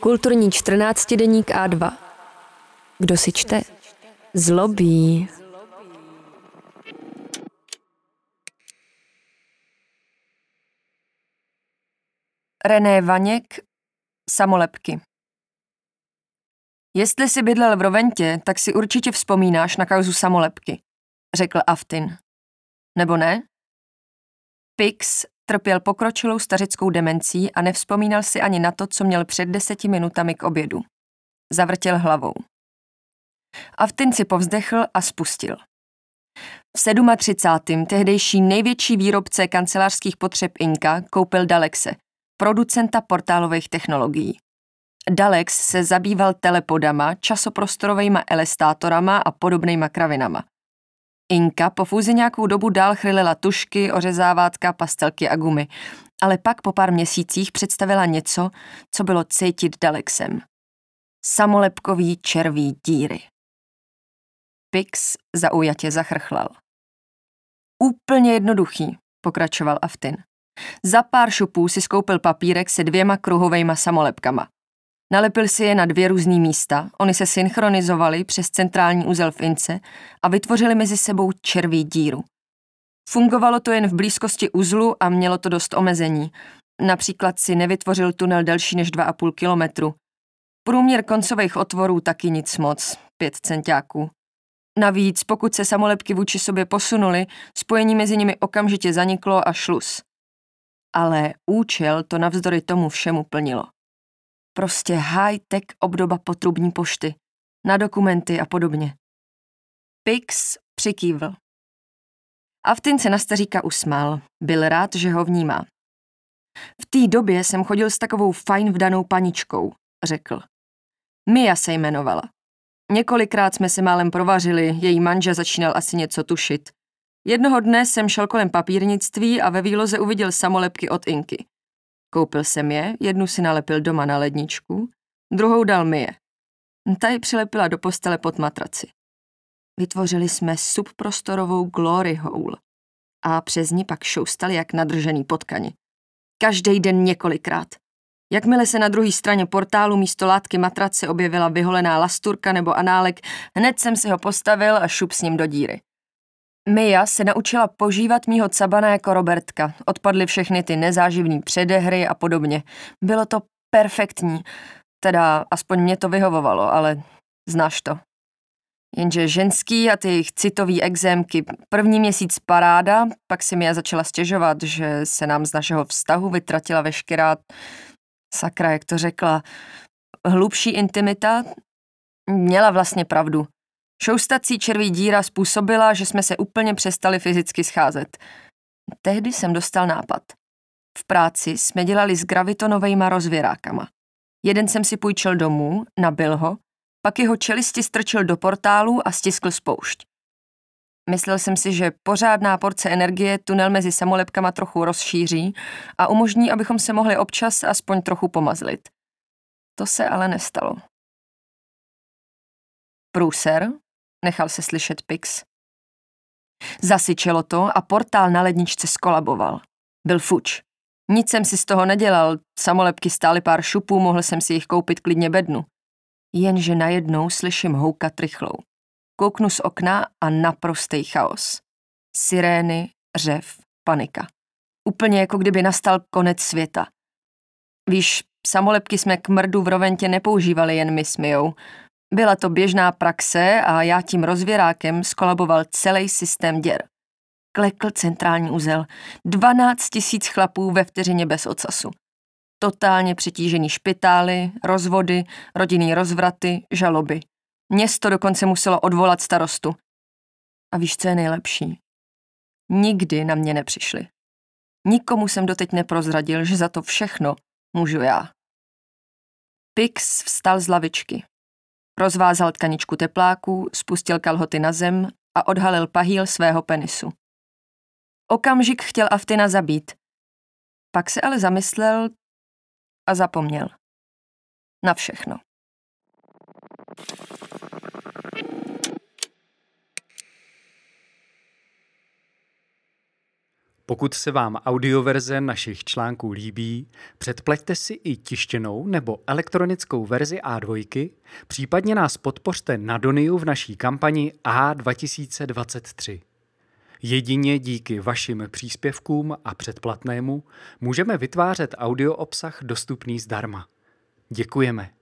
Kulturní 14 deník A2. Kdo si čte? Zlobí. René Vaněk, samolepky. Jestli si bydlel v Roventě, tak si určitě vzpomínáš na kauzu samolepky, řekl Aftin. Nebo ne? Pix trpěl pokročilou stařickou demencí a nevzpomínal si ani na to, co měl před deseti minutami k obědu. Zavrtěl hlavou. Aftin si povzdechl a spustil. V 37. tehdejší největší výrobce kancelářských potřeb Inka koupil Dalexe, producenta portálových technologií. Dalex se zabýval telepodama, časoprostorovými elestátorama a podobnýma kravinama. Inka po fúzi nějakou dobu dál chrylila tušky, ořezávátka, pastelky a gumy, ale pak po pár měsících představila něco, co bylo cítit Dalexem. Samolepkový červí díry. Pix zaujatě zachrchlal. Úplně jednoduchý, pokračoval Aftin. Za pár šupů si skoupil papírek se dvěma kruhovejma samolepkama. Nalepil si je na dvě různý místa, oni se synchronizovali přes centrální úzel v Ince a vytvořili mezi sebou červí díru. Fungovalo to jen v blízkosti uzlu a mělo to dost omezení. Například si nevytvořil tunel delší než 2,5 kilometru. Průměr koncových otvorů taky nic moc, pět centiáků. Navíc, pokud se samolepky vůči sobě posunuly, spojení mezi nimi okamžitě zaniklo a šlus. Ale účel to navzdory tomu všemu plnilo. Prostě high-tech obdoba potrubní pošty, na dokumenty a podobně. Pix přikývl. Aftin se na staříka usmál, byl rád, že ho vnímá. V té době jsem chodil s takovou fajn vdanou paničkou, řekl. Mia se jmenovala. Několikrát jsme se málem provařili, její manžel začínal asi něco tušit. Jednoho dne jsem šel kolem papírnictví a ve výloze uviděl samolepky od Inky. Koupil jsem je, jednu si nalepil doma na ledničku, druhou dal mi je. Ta ji přilepila do postele pod matraci. Vytvořili jsme subprostorovou glory hole a přes ní pak šoustali jak nadržený potkani. Každý den několikrát. Jakmile se na druhé straně portálu místo látky matrace objevila vyholená lasturka nebo análek, hned jsem si ho postavil a šup s ním do díry. Mia se naučila požívat mýho cabana jako Robertka. Odpadly všechny ty nezáživní předehry a podobně. Bylo to perfektní. Teda aspoň mě to vyhovovalo, ale znáš to. Jenže ženský a ty jejich citový exémky, první měsíc paráda, pak si Mia začala stěžovat, že se nám z našeho vztahu vytratila veškerá, sakra, jak to řekla, hlubší intimita. Měla vlastně pravdu. Šoustací červí díra způsobila, že jsme se úplně přestali fyzicky scházet. Tehdy jsem dostal nápad. V práci jsme dělali s gravitonovejma rozvěrákama. Jeden jsem si půjčil domů, nabil ho, pak jeho čelisti strčil do portálu a stiskl spoušť. Myslel jsem si, že pořádná porce energie tunel mezi samolepkama trochu rozšíří a umožní, abychom se mohli občas aspoň trochu pomazlit. To se ale nestalo. Průser, nechal se slyšet Pix. Zasyčelo to a portál na ledničce skolaboval. Byl fuč. Nic jsem si z toho nedělal, samolepky stály pár šupů, mohl jsem si jich koupit klidně bednu. Jenže najednou slyším houkat rychlou. Kouknu z okna a naprostý chaos. Sirény, řev, panika. Úplně jako kdyby nastal konec světa. Víš, samolepky jsme k mrdu v roventě nepoužívali jen my s Mijou. Byla to běžná praxe a já tím rozvěrákem skolaboval celý systém děr. Klekl centrální úzel. 12 tisíc chlapů ve vteřině bez ocasu. Totálně přetížený špitály, rozvody, rodinný rozvraty, žaloby. Město dokonce muselo odvolat starostu. A víš, co je nejlepší? Nikdy na mě nepřišli. Nikomu jsem doteď neprozradil, že za to všechno můžu já. Pix vstal z lavičky. Rozvázal tkaničku tepláků, spustil kalhoty na zem a odhalil pahýl svého penisu. Okamžik chtěl Aftina zabít. Pak se ale zamyslel a zapomněl. Na všechno. Pokud se vám audioverze našich článků líbí, předpleťte si i tištěnou nebo elektronickou verzi A2, případně nás podpořte na Doniu v naší kampani A2023. Jedině díky vašim příspěvkům a předplatnému můžeme vytvářet audio obsah dostupný zdarma. Děkujeme.